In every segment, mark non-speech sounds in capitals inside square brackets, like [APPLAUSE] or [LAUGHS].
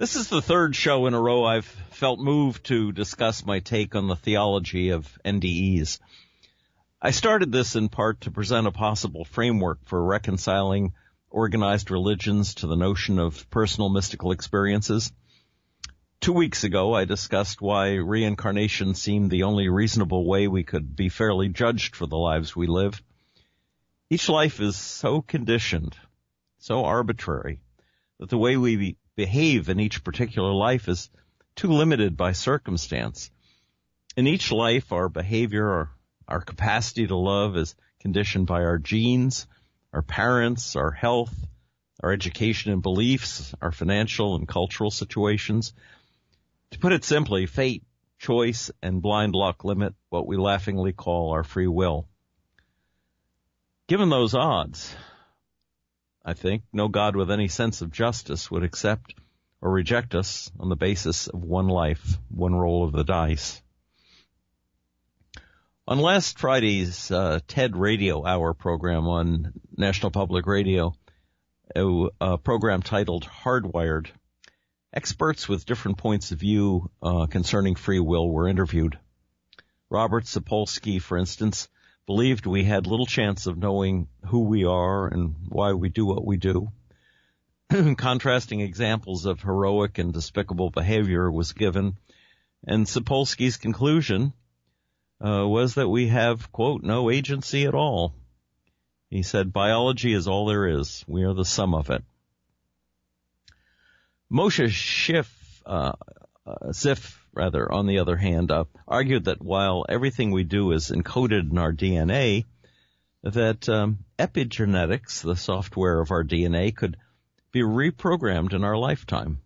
This is the third show in a row I've felt moved to discuss my take on the theology of NDEs. I started this in part to present a possible framework for reconciling organized religions to the notion of personal mystical experiences. Two weeks ago, I discussed why reincarnation seemed the only reasonable way we could be fairly judged for the lives we live. Each life is so conditioned, so arbitrary, that the way we behave in each particular life is too limited by circumstance. In each life, our behavior, our, our capacity to love is conditioned by our genes, our parents, our health, our education and beliefs, our financial and cultural situations. To put it simply, fate, choice, and blind luck limit what we laughingly call our free will. Given those odds, I think, no God with any sense of justice would accept or reject us on the basis of one life, one roll of the dice. On last Friday's uh, TED Radio Hour program on National Public Radio, a, a program titled Hardwired, experts with different points of view uh, concerning free will were interviewed. Robert Sapolsky, for instance, believed we had little chance of knowing who we are and why we do what we do. [CLEARS THROAT] Contrasting examples of heroic and despicable behavior was given, and Sapolsky's conclusion uh, was that we have, quote, no agency at all. He said, biology is all there is. We are the sum of it. Moshe Szyf, uh, uh, rather, on the other hand, uh, argued that while everything we do is encoded in our DNA, that um, epigenetics, the software of our DNA, could be reprogrammed in our lifetime.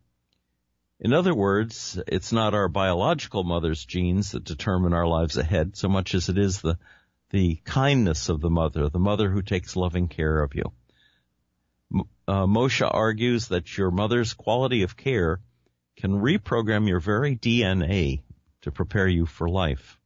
In other words, it's not our biological mother's genes that determine our lives ahead so much as it is the the kindness of the mother, the mother who takes loving care of you. Uh, Moshe argues that your mother's quality of care can reprogram your very DNA to prepare you for life.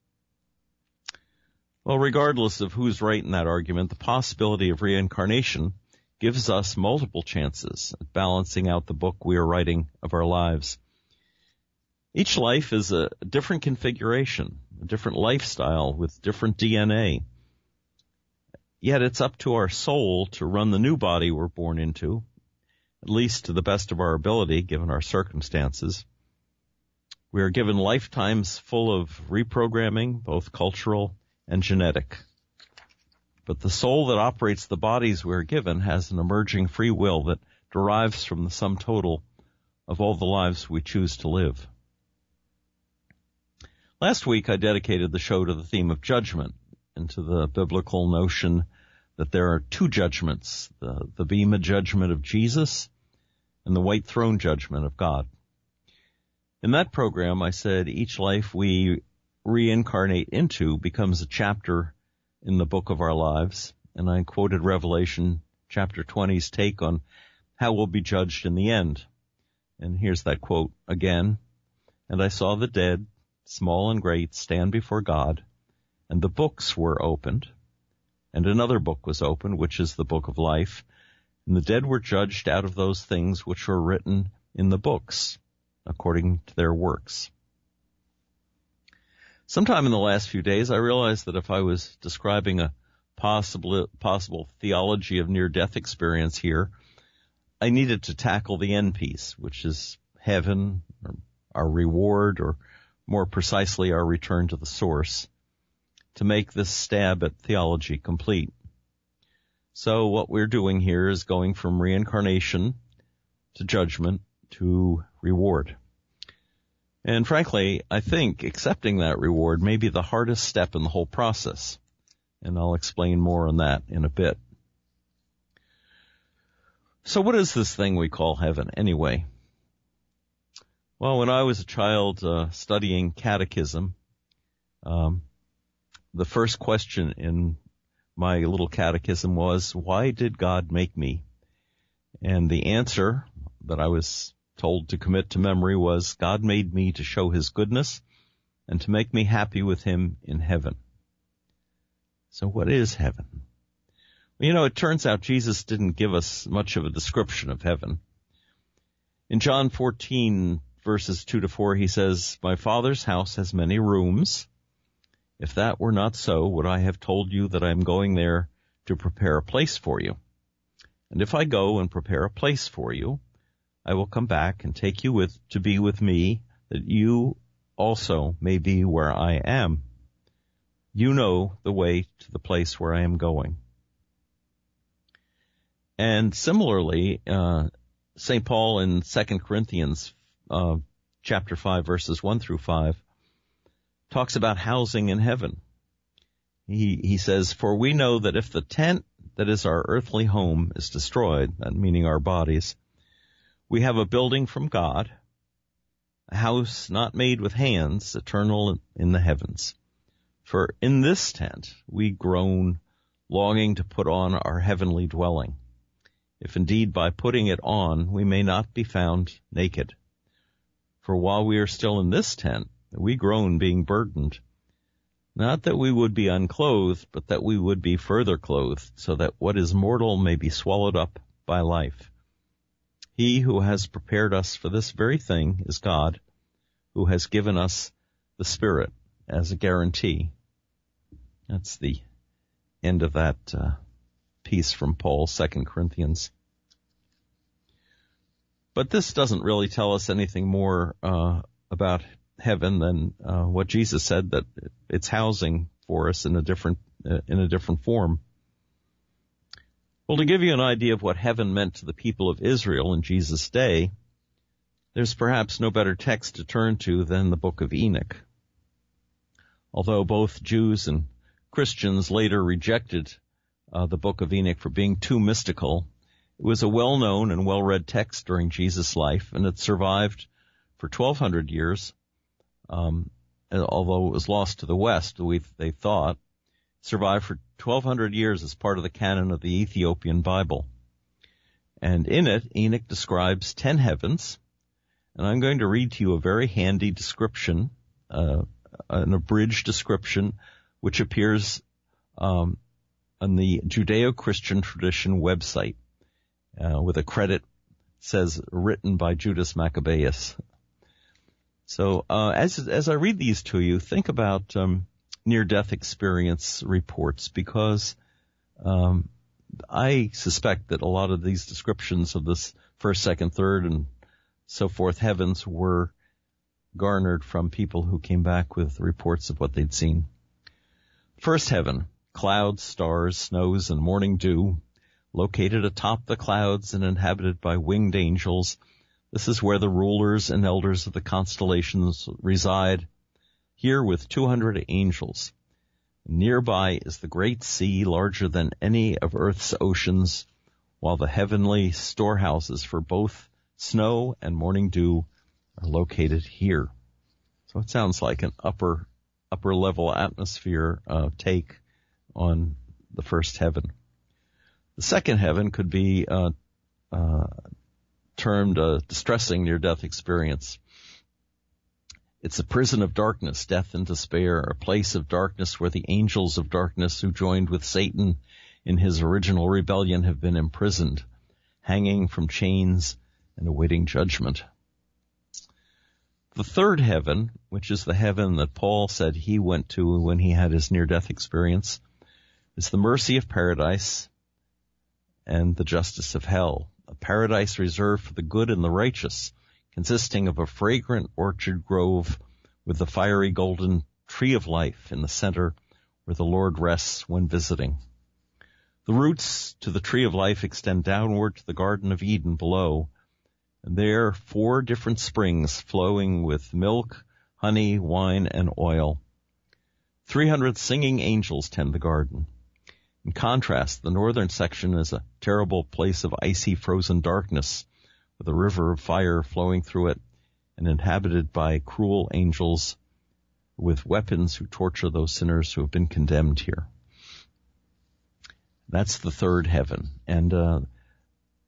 Well, regardless of who's right in that argument, the possibility of reincarnation gives us multiple chances at balancing out the book we are writing of our lives. Each life is a different configuration, a different lifestyle with different DNA. Yet it's up to our soul to run the new body we're born into at least to the best of our ability given our circumstances. We are given lifetimes full of reprogramming, both cultural and genetic. But the soul that operates the bodies we are given has an emerging free will that derives from the sum total of all the lives we choose to live. Last week I dedicated the show to the theme of judgment and to the biblical notion that there are two judgments, the, the Bema judgment of Jesus and the white throne judgment of God. In that program, I said each life we reincarnate into becomes a chapter in the book of our lives, and I quoted Revelation chapter 20's take on how we'll be judged in the end. And here's that quote again. And I saw the dead, small and great, stand before God, and the books were opened, and another book was opened, which is the book of life. And the dead were judged out of those things which were written in the books, according to their works. Sometime in the last few days, I realized that if I was describing a possible, possible theology of near-death experience here, I needed to tackle the end piece, which is heaven, or our reward, or more precisely, our return to the source to make this stab at theology complete. So what we're doing here is going from reincarnation to judgment to reward. And frankly, I think accepting that reward may be the hardest step in the whole process. And I'll explain more on that in a bit. So what is this thing we call heaven anyway? Well, when I was a child uh, studying catechism, um, the first question in my little catechism was, why did God make me? And the answer that I was told to commit to memory was, God made me to show his goodness and to make me happy with him in heaven. So what is heaven? You know, it turns out Jesus didn't give us much of a description of heaven. In John 14 verses 2 to 4, he says, My father's house has many rooms. If that were not so, would I have told you that I am going there to prepare a place for you? And if I go and prepare a place for you, I will come back and take you with, to be with me, that you also may be where I am. You know the way to the place where I am going. And similarly, uh, St. Paul in 2 Corinthians uh, chapter 5 verses 1 through 5 talks about housing in heaven. He, he says, for we know that if the tent that is our earthly home is destroyed, that meaning our bodies, we have a building from God, a house not made with hands, eternal in the heavens. For in this tent we groan, longing to put on our heavenly dwelling. If indeed by putting it on we may not be found naked. For while we are still in this tent, we groan being burdened. Not that we would be unclothed, but that we would be further clothed, so that what is mortal may be swallowed up by life. He who has prepared us for this very thing is God, who has given us the Spirit as a guarantee. That's the end of that uh, piece from Paul, Second Corinthians. But this doesn't really tell us anything more uh, about heaven than uh, what Jesus said that it's housing for us in a different uh, in a different form. Well, to give you an idea of what heaven meant to the people of Israel in Jesus' day, there's perhaps no better text to turn to than the book of Enoch. Although both Jews and Christians later rejected uh, the book of Enoch for being too mystical, it was a well-known and well-read text during Jesus' life, and it survived for 1,200 years, um, although it was lost to the West, we, they thought, survived for 1,200 years as part of the canon of the Ethiopian Bible. And in it, Enoch describes 10 heavens, and I'm going to read to you a very handy description, uh, an abridged description, which appears um, on the Judeo-Christian Tradition website uh, with a credit says written by Judas Maccabeus. So uh, as as I read these to you, think about um, near-death experience reports because um, I suspect that a lot of these descriptions of this first, second, third, and so forth heavens were garnered from people who came back with reports of what they'd seen. First heaven, clouds, stars, snows, and morning dew, located atop the clouds and inhabited by winged angels. This is where the rulers and elders of the constellations reside, here with 200 angels. Nearby is the great sea larger than any of earth's oceans, while the heavenly storehouses for both snow and morning dew are located here. So it sounds like an upper, upper level atmosphere, uh, take on the first heaven. The second heaven could be uh, uh, termed a distressing near-death experience. It's a prison of darkness, death and despair, a place of darkness where the angels of darkness who joined with Satan in his original rebellion have been imprisoned, hanging from chains and awaiting judgment. The third heaven, which is the heaven that Paul said he went to when he had his near-death experience, is the mercy of paradise, and the justice of hell, a paradise reserved for the good and the righteous, consisting of a fragrant orchard grove with the fiery golden tree of life in the center where the Lord rests when visiting. The roots to the tree of life extend downward to the Garden of Eden below, and there four different springs flowing with milk, honey, wine, and oil. Three hundred singing angels tend the garden. In contrast, the northern section is a terrible place of icy frozen darkness with a river of fire flowing through it and inhabited by cruel angels with weapons who torture those sinners who have been condemned here. That's the third heaven. And, uh,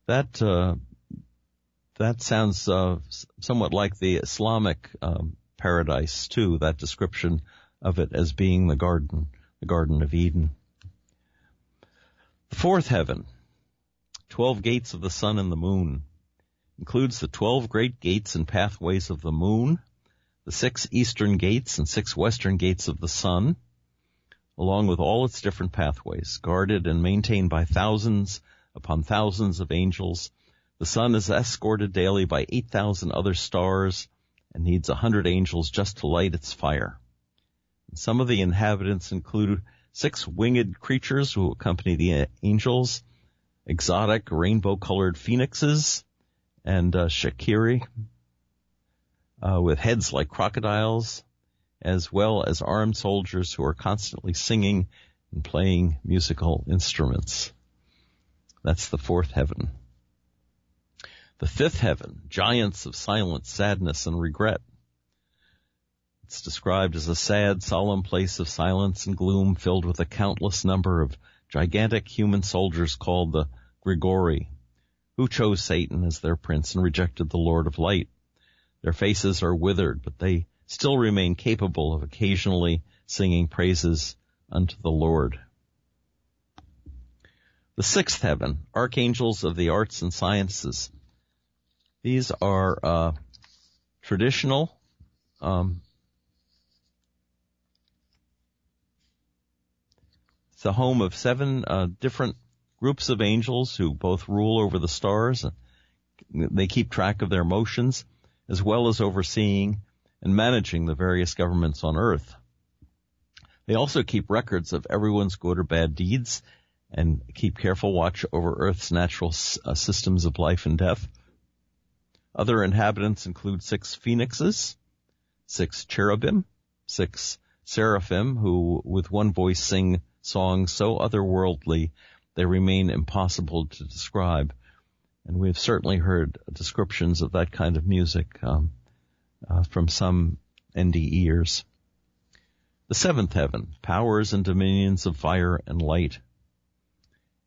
that, uh, that sounds, uh, somewhat like the Islamic, um, paradise too, that description of it as being the garden, the Garden of Eden. The fourth heaven, twelve gates of the sun and the moon. includes the 12 great gates and pathways of the moon, the six eastern gates and six western gates of the sun, along with all its different pathways, guarded and maintained by thousands upon thousands of angels. The sun is escorted daily by 8,000 other stars and needs a hundred angels just to light its fire. Some of the inhabitants include six winged creatures who accompany the angels, exotic rainbow colored phoenixes, and uh, Shakiri, uh, with heads like crocodiles, as well as armed soldiers who are constantly singing and playing musical instruments. That's the fourth heaven. The fifth heaven, giants of silence, sadness, and regret. It's described as a sad, solemn place of silence and gloom filled with a countless number of gigantic human soldiers called the Grigori, who chose Satan as their prince and rejected the Lord of light. Their faces are withered, but they still remain capable of occasionally singing praises unto the Lord. The sixth heaven, archangels of the arts and sciences. These are uh, traditional um, It's the home of seven uh, different groups of angels who both rule over the stars. They keep track of their motions as well as overseeing and managing the various governments on earth. They also keep records of everyone's good or bad deeds and keep careful watch over Earth's natural uh, systems of life and death. Other inhabitants include six phoenixes, six cherubim, six seraphim who with one voice sing songs so otherworldly they remain impossible to describe. And we've certainly heard descriptions of that kind of music um, uh, from some NDEers. The seventh heaven, powers and dominions of fire and light.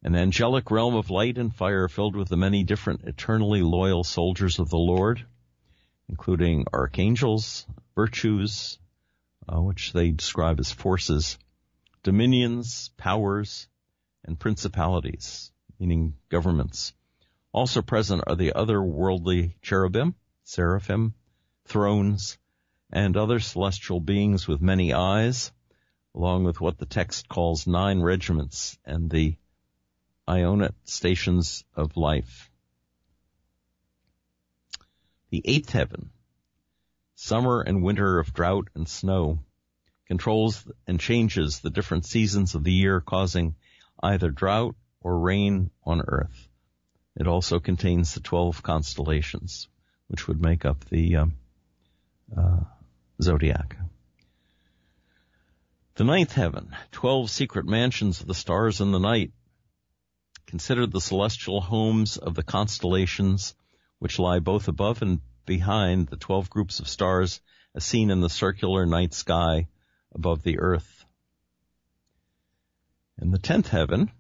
An angelic realm of light and fire filled with the many different eternally loyal soldiers of the Lord, including archangels, virtues, uh, which they describe as forces, dominions, powers, and principalities, meaning governments. Also present are the other worldly cherubim, seraphim, thrones, and other celestial beings with many eyes, along with what the text calls nine regiments and the Ionite stations of life. The eighth heaven, summer and winter of drought and snow, controls and changes the different seasons of the year, causing either drought or rain on earth. It also contains the 12 constellations, which would make up the um, uh, zodiac. The ninth heaven, 12 secret mansions of the stars in the night, considered the celestial homes of the constellations, which lie both above and behind the 12 groups of stars as seen in the circular night sky above the earth. In the tenth heaven,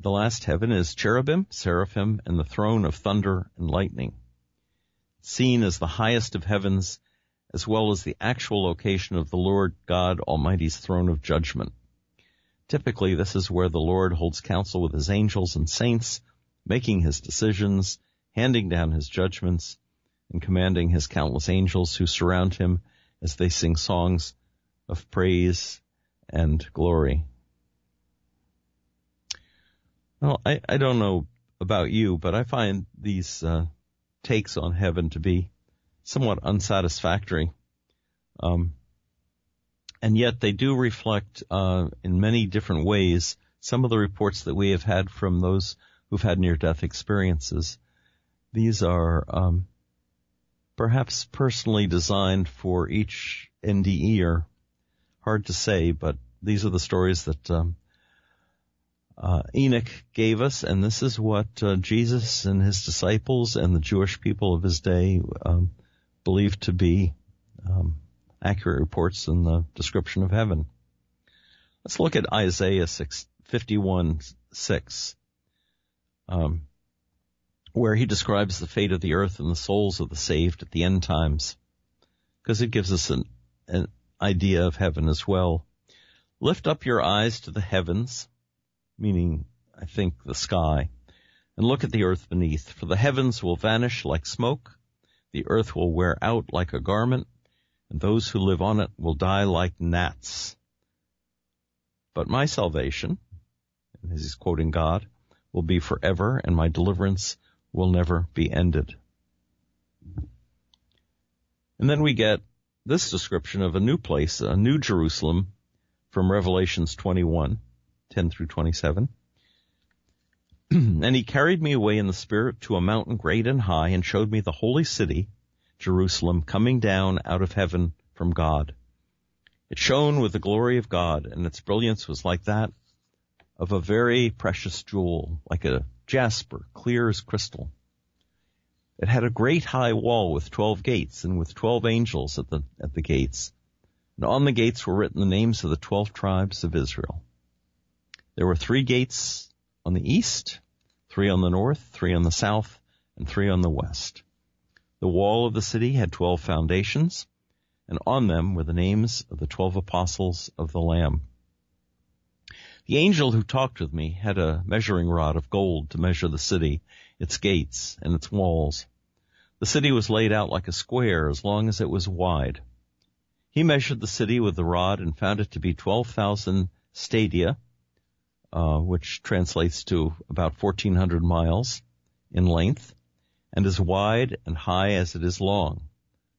the last heaven is cherubim, seraphim, and the throne of thunder and lightning. Seen as the highest of heavens, as well as the actual location of the Lord God Almighty's throne of judgment. Typically, this is where the Lord holds counsel with his angels and saints, making his decisions, handing down his judgments, and commanding his countless angels who surround him as they sing songs of praise and glory. Well, I, I don't know about you, but I find these uh, takes on heaven to be somewhat unsatisfactory. Um, and yet they do reflect uh, in many different ways some of the reports that we have had from those who've had near-death experiences. These are um, perhaps personally designed for each NDEer. Hard to say, but these are the stories that um, uh, Enoch gave us, and this is what uh, Jesus and his disciples and the Jewish people of his day um, believed to be um, accurate reports in the description of heaven. Let's look at Isaiah 6, 51, 6. Um, where he describes the fate of the earth and the souls of the saved at the end times, because it gives us an, an idea of heaven as well. Lift up your eyes to the heavens, meaning, I think, the sky. and look at the earth beneath, for the heavens will vanish like smoke, the earth will wear out like a garment, and those who live on it will die like gnats. But my salvation, and he's quoting God, will be forever, and my deliverance will never be ended. And then we get this description of a new place, a new Jerusalem from Revelations 21, 10 through 27. [CLEARS THROAT] and he carried me away in the spirit to a mountain great and high and showed me the holy city, Jerusalem, coming down out of heaven from God. It shone with the glory of God and its brilliance was like that of a very precious jewel, like a jasper, clear as crystal. It had a great high wall with twelve gates and with twelve angels at the, at the gates. And on the gates were written the names of the twelve tribes of Israel. There were three gates on the east, three on the north, three on the south, and three on the west. The wall of the city had twelve foundations, and on them were the names of the twelve apostles of the Lamb. The angel who talked with me had a measuring rod of gold to measure the city, its gates, and its walls. The city was laid out like a square as long as it was wide. He measured the city with the rod and found it to be 12,000 stadia, uh, which translates to about 1,400 miles in length, and as wide and high as it is long,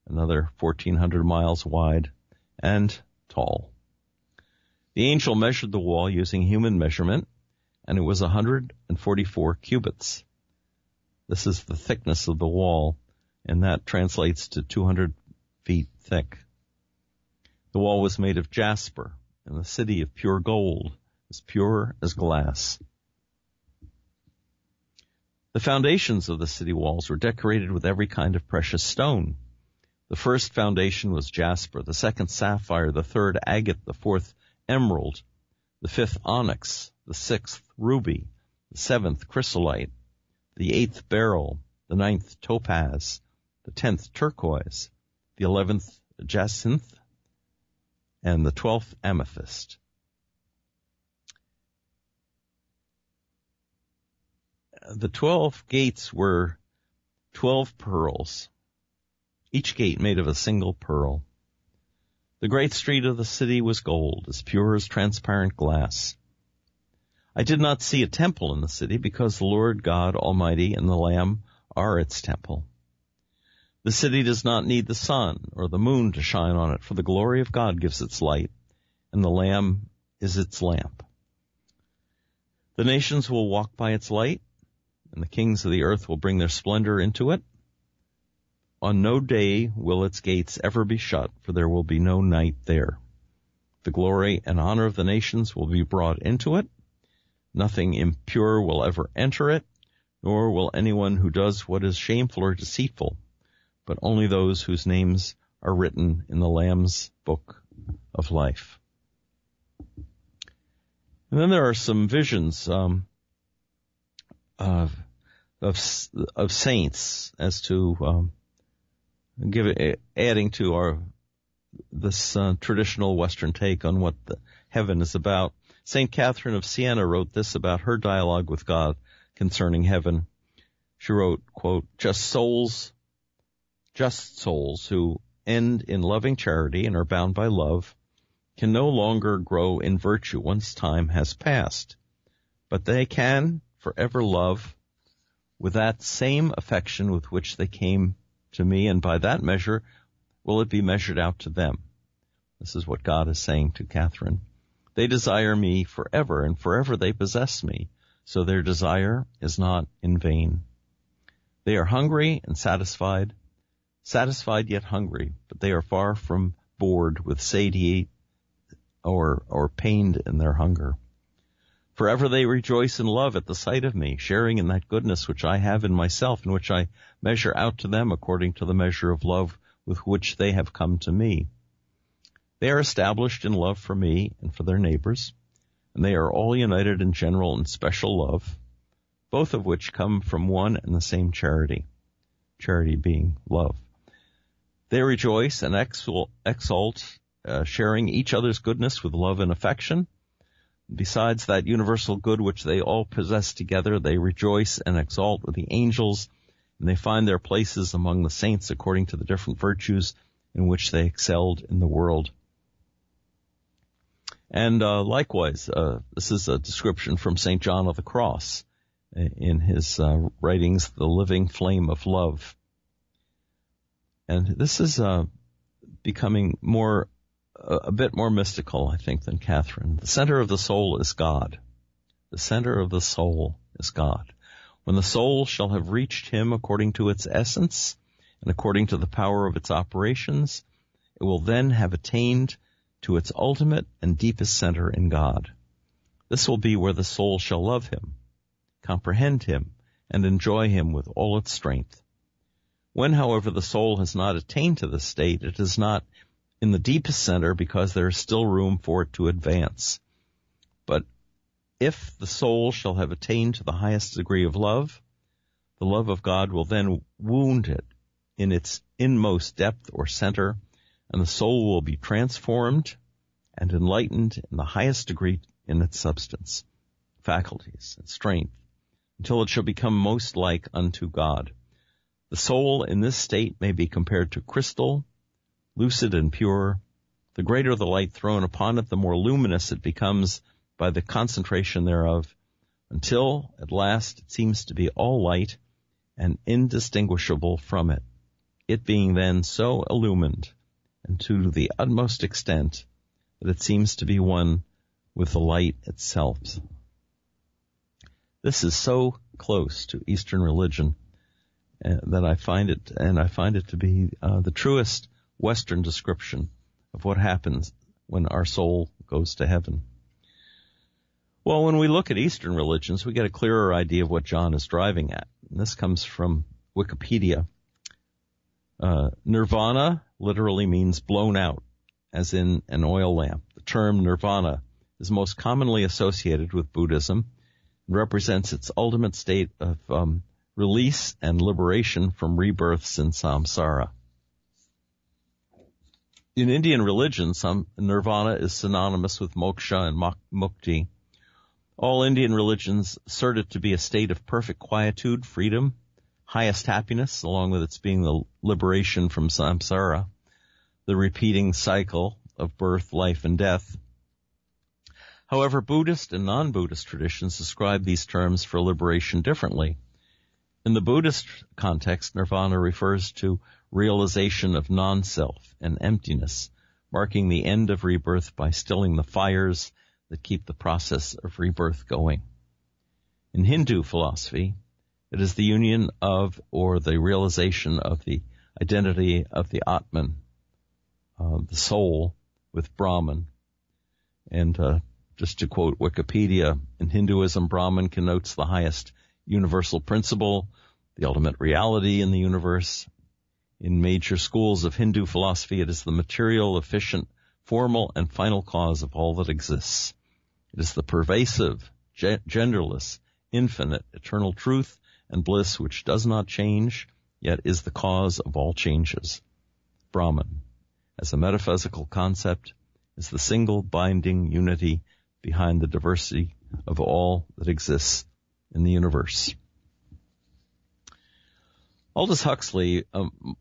another 1,400 miles wide and tall. The angel measured the wall using human measurement, and it was 144 cubits. This is the thickness of the wall and that translates to 200 feet thick. The wall was made of jasper, and the city of pure gold, as pure as glass. The foundations of the city walls were decorated with every kind of precious stone. The first foundation was jasper, the second sapphire, the third agate, the fourth emerald, the fifth onyx, the sixth ruby, the seventh chrysolite, the eighth beryl, the ninth topaz, the tenth turquoise, the eleventh jacinth, and the twelfth amethyst. The twelve gates were twelve pearls, each gate made of a single pearl. The great street of the city was gold, as pure as transparent glass. I did not see a temple in the city because the Lord God Almighty and the Lamb are its temple. The city does not need the sun or the moon to shine on it, for the glory of God gives its light, and the Lamb is its lamp. The nations will walk by its light, and the kings of the earth will bring their splendor into it. On no day will its gates ever be shut, for there will be no night there. The glory and honor of the nations will be brought into it. Nothing impure will ever enter it, nor will anyone who does what is shameful or deceitful but only those whose names are written in the Lamb's book of life. And then there are some visions um, of, of of saints as to um, give it, adding to our this uh, traditional Western take on what heaven is about. Saint Catherine of Siena wrote this about her dialogue with God concerning heaven. She wrote, quote, just souls just souls who end in loving charity and are bound by love can no longer grow in virtue once time has passed, but they can forever love with that same affection with which they came to me, and by that measure will it be measured out to them. This is what God is saying to Catherine. They desire me forever, and forever they possess me, so their desire is not in vain. They are hungry and satisfied, satisfied yet hungry, but they are far from bored with satiety or, or pained in their hunger. Forever they rejoice in love at the sight of me, sharing in that goodness which I have in myself and which I measure out to them according to the measure of love with which they have come to me. They are established in love for me and for their neighbors, and they are all united in general and special love, both of which come from one and the same charity, charity being love. They rejoice and exult, uh, sharing each other's goodness with love and affection. Besides that universal good which they all possess together, they rejoice and exalt with the angels, and they find their places among the saints according to the different virtues in which they excelled in the world. And uh, likewise, uh, this is a description from St. John of the Cross in his uh, writings, The Living Flame of Love. And this is uh, becoming more a bit more mystical, I think, than Catherine. The center of the soul is God. The center of the soul is God. When the soul shall have reached him according to its essence and according to the power of its operations, it will then have attained to its ultimate and deepest center in God. This will be where the soul shall love him, comprehend him, and enjoy him with all its strength. When, however, the soul has not attained to this state, it is not in the deepest center because there is still room for it to advance. But if the soul shall have attained to the highest degree of love, the love of God will then wound it in its inmost depth or center, and the soul will be transformed and enlightened in the highest degree in its substance, faculties, and strength, until it shall become most like unto God. The soul in this state may be compared to crystal lucid and pure. The greater the light thrown upon it, the more luminous it becomes by the concentration thereof, until at last it seems to be all light and indistinguishable from it, it being then so illumined and to the utmost extent that it seems to be one with the light itself. This is so close to Eastern religion uh, that I find it, and I find it to be uh, the truest Western description of what happens when our soul goes to heaven. Well, when we look at Eastern religions, we get a clearer idea of what John is driving at. And this comes from Wikipedia. Uh, nirvana literally means blown out, as in an oil lamp. The term nirvana is most commonly associated with Buddhism and represents its ultimate state of um, release and liberation from rebirths in samsara. In Indian religion, some nirvana is synonymous with moksha and mukti. All Indian religions assert it to be a state of perfect quietude, freedom, highest happiness, along with its being the liberation from samsara, the repeating cycle of birth, life, and death. However, Buddhist and non-Buddhist traditions describe these terms for liberation differently. In the Buddhist context, nirvana refers to realization of non-self and emptiness, marking the end of rebirth by stilling the fires that keep the process of rebirth going. In Hindu philosophy, it is the union of or the realization of the identity of the Atman, uh, the soul, with Brahman. And uh, just to quote Wikipedia, in Hinduism, Brahman connotes the highest universal principle, the ultimate reality in the universe, in major schools of Hindu philosophy, it is the material, efficient, formal, and final cause of all that exists. It is the pervasive, genderless, infinite, eternal truth and bliss which does not change, yet is the cause of all changes. Brahman, as a metaphysical concept, is the single binding unity behind the diversity of all that exists in the universe. Aldous Huxley um,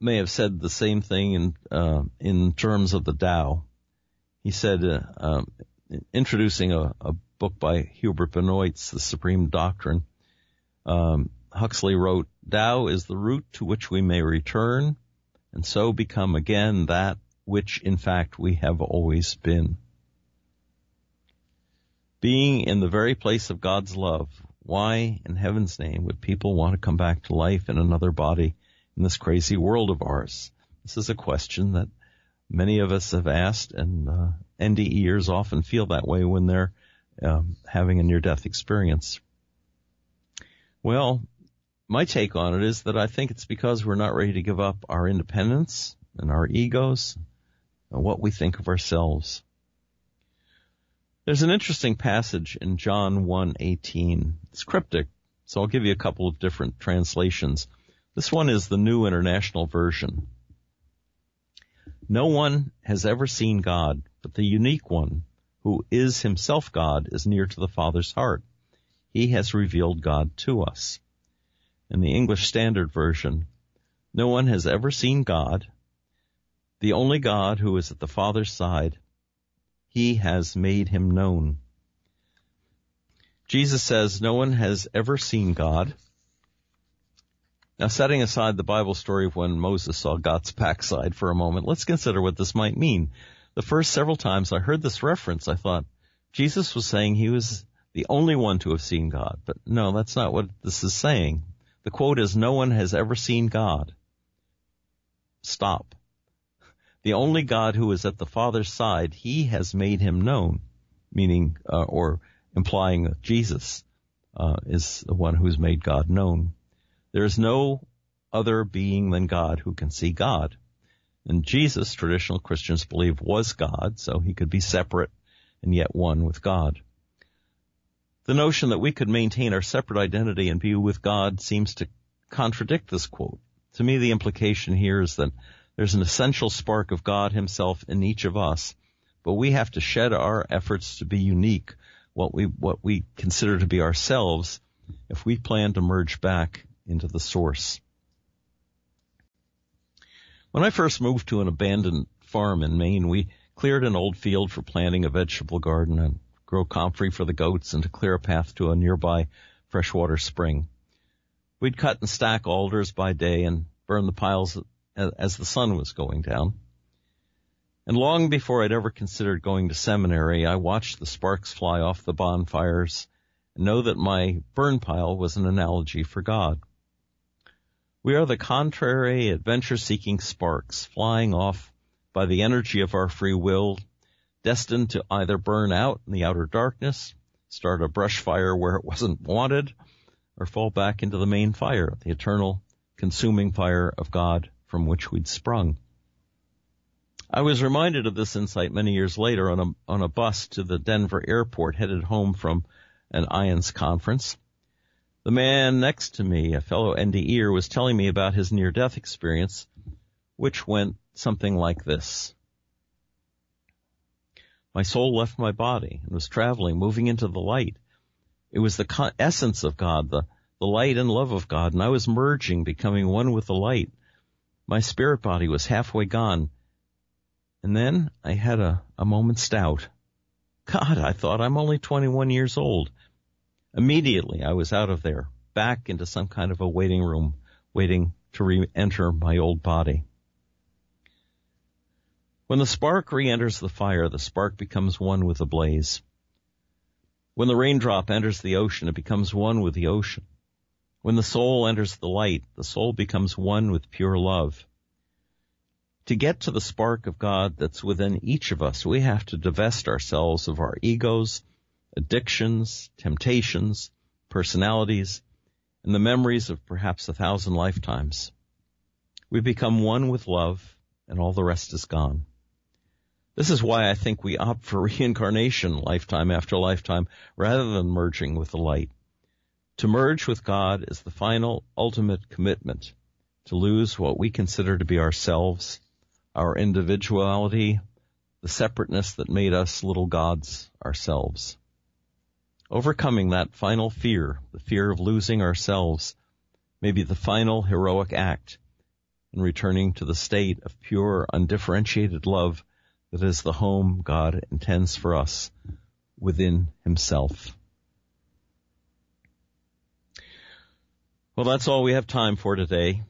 may have said the same thing in uh, in terms of the Tao. He said, uh, um, introducing a, a, book by Hubert Benoit's The Supreme Doctrine, um, Huxley wrote, Tao is the root to which we may return, and so become again that which in fact we have always been. Being in the very place of God's love, why in heaven's name would people want to come back to life in another body in this crazy world of ours? This is a question that many of us have asked, and uh, NDEers often feel that way when they're um, having a near-death experience. Well, my take on it is that I think it's because we're not ready to give up our independence and our egos and what we think of ourselves. There's an interesting passage in John 1:18. It's cryptic, so I'll give you a couple of different translations. This one is the New International Version. No one has ever seen God, but the unique one who is himself God, is near to the Father's heart. He has revealed God to us. In the English Standard Version, no one has ever seen God. The only God who is at the Father's side, he has made him known. Jesus says no one has ever seen God. Now setting aside the Bible story of when Moses saw God's backside for a moment, let's consider what this might mean. The first several times I heard this reference, I thought Jesus was saying he was the only one to have seen God. But no, that's not what this is saying. The quote is, no one has ever seen God. Stop. The only God who is at the Father's side, he has made him known, meaning, uh, or implying that Jesus uh, is the one who's made God known. There is no other being than God who can see God. And Jesus, traditional Christians believe, was God, so he could be separate and yet one with God. The notion that we could maintain our separate identity and be with God seems to contradict this quote. To me, the implication here is that there's an essential spark of God himself in each of us, but we have to shed our efforts to be unique what we what we consider to be ourselves if we plan to merge back into the source. When I first moved to an abandoned farm in Maine, we cleared an old field for planting a vegetable garden and grow comfrey for the goats and to clear a path to a nearby freshwater spring. We'd cut and stack alders by day and burn the piles as the sun was going down. And long before I'd ever considered going to seminary, I watched the sparks fly off the bonfires and know that my burn pile was an analogy for God. We are the contrary adventure seeking sparks flying off by the energy of our free will, destined to either burn out in the outer darkness, start a brush fire where it wasn't wanted, or fall back into the main fire, the eternal consuming fire of God from which we'd sprung. I was reminded of this insight many years later on a, on a bus to the Denver airport headed home from an IANDS conference. The man next to me, a fellow NDEer, was telling me about his near-death experience, which went something like this. My soul left my body and was traveling, moving into the light. It was the essence of God, the, the light and love of God, and I was merging, becoming one with the light. My spirit body was halfway gone, and then I had a, a moment's doubt. God, I thought I'm only 21 years old. Immediately I was out of there, back into some kind of a waiting room, waiting to re-enter my old body. When the spark re-enters the fire, the spark becomes one with the blaze. When the raindrop enters the ocean, it becomes one with the ocean. When the soul enters the light, the soul becomes one with pure love. To get to the spark of God that's within each of us, we have to divest ourselves of our egos, addictions, temptations, personalities, and the memories of perhaps a thousand lifetimes. We become one with love and all the rest is gone. This is why I think we opt for [LAUGHS] reincarnation lifetime after lifetime rather than merging with the light. To merge with God is the final ultimate commitment to lose what we consider to be ourselves our individuality, the separateness that made us little gods ourselves. Overcoming that final fear, the fear of losing ourselves, may be the final heroic act in returning to the state of pure, undifferentiated love that is the home God intends for us within Himself. Well, that's all we have time for today.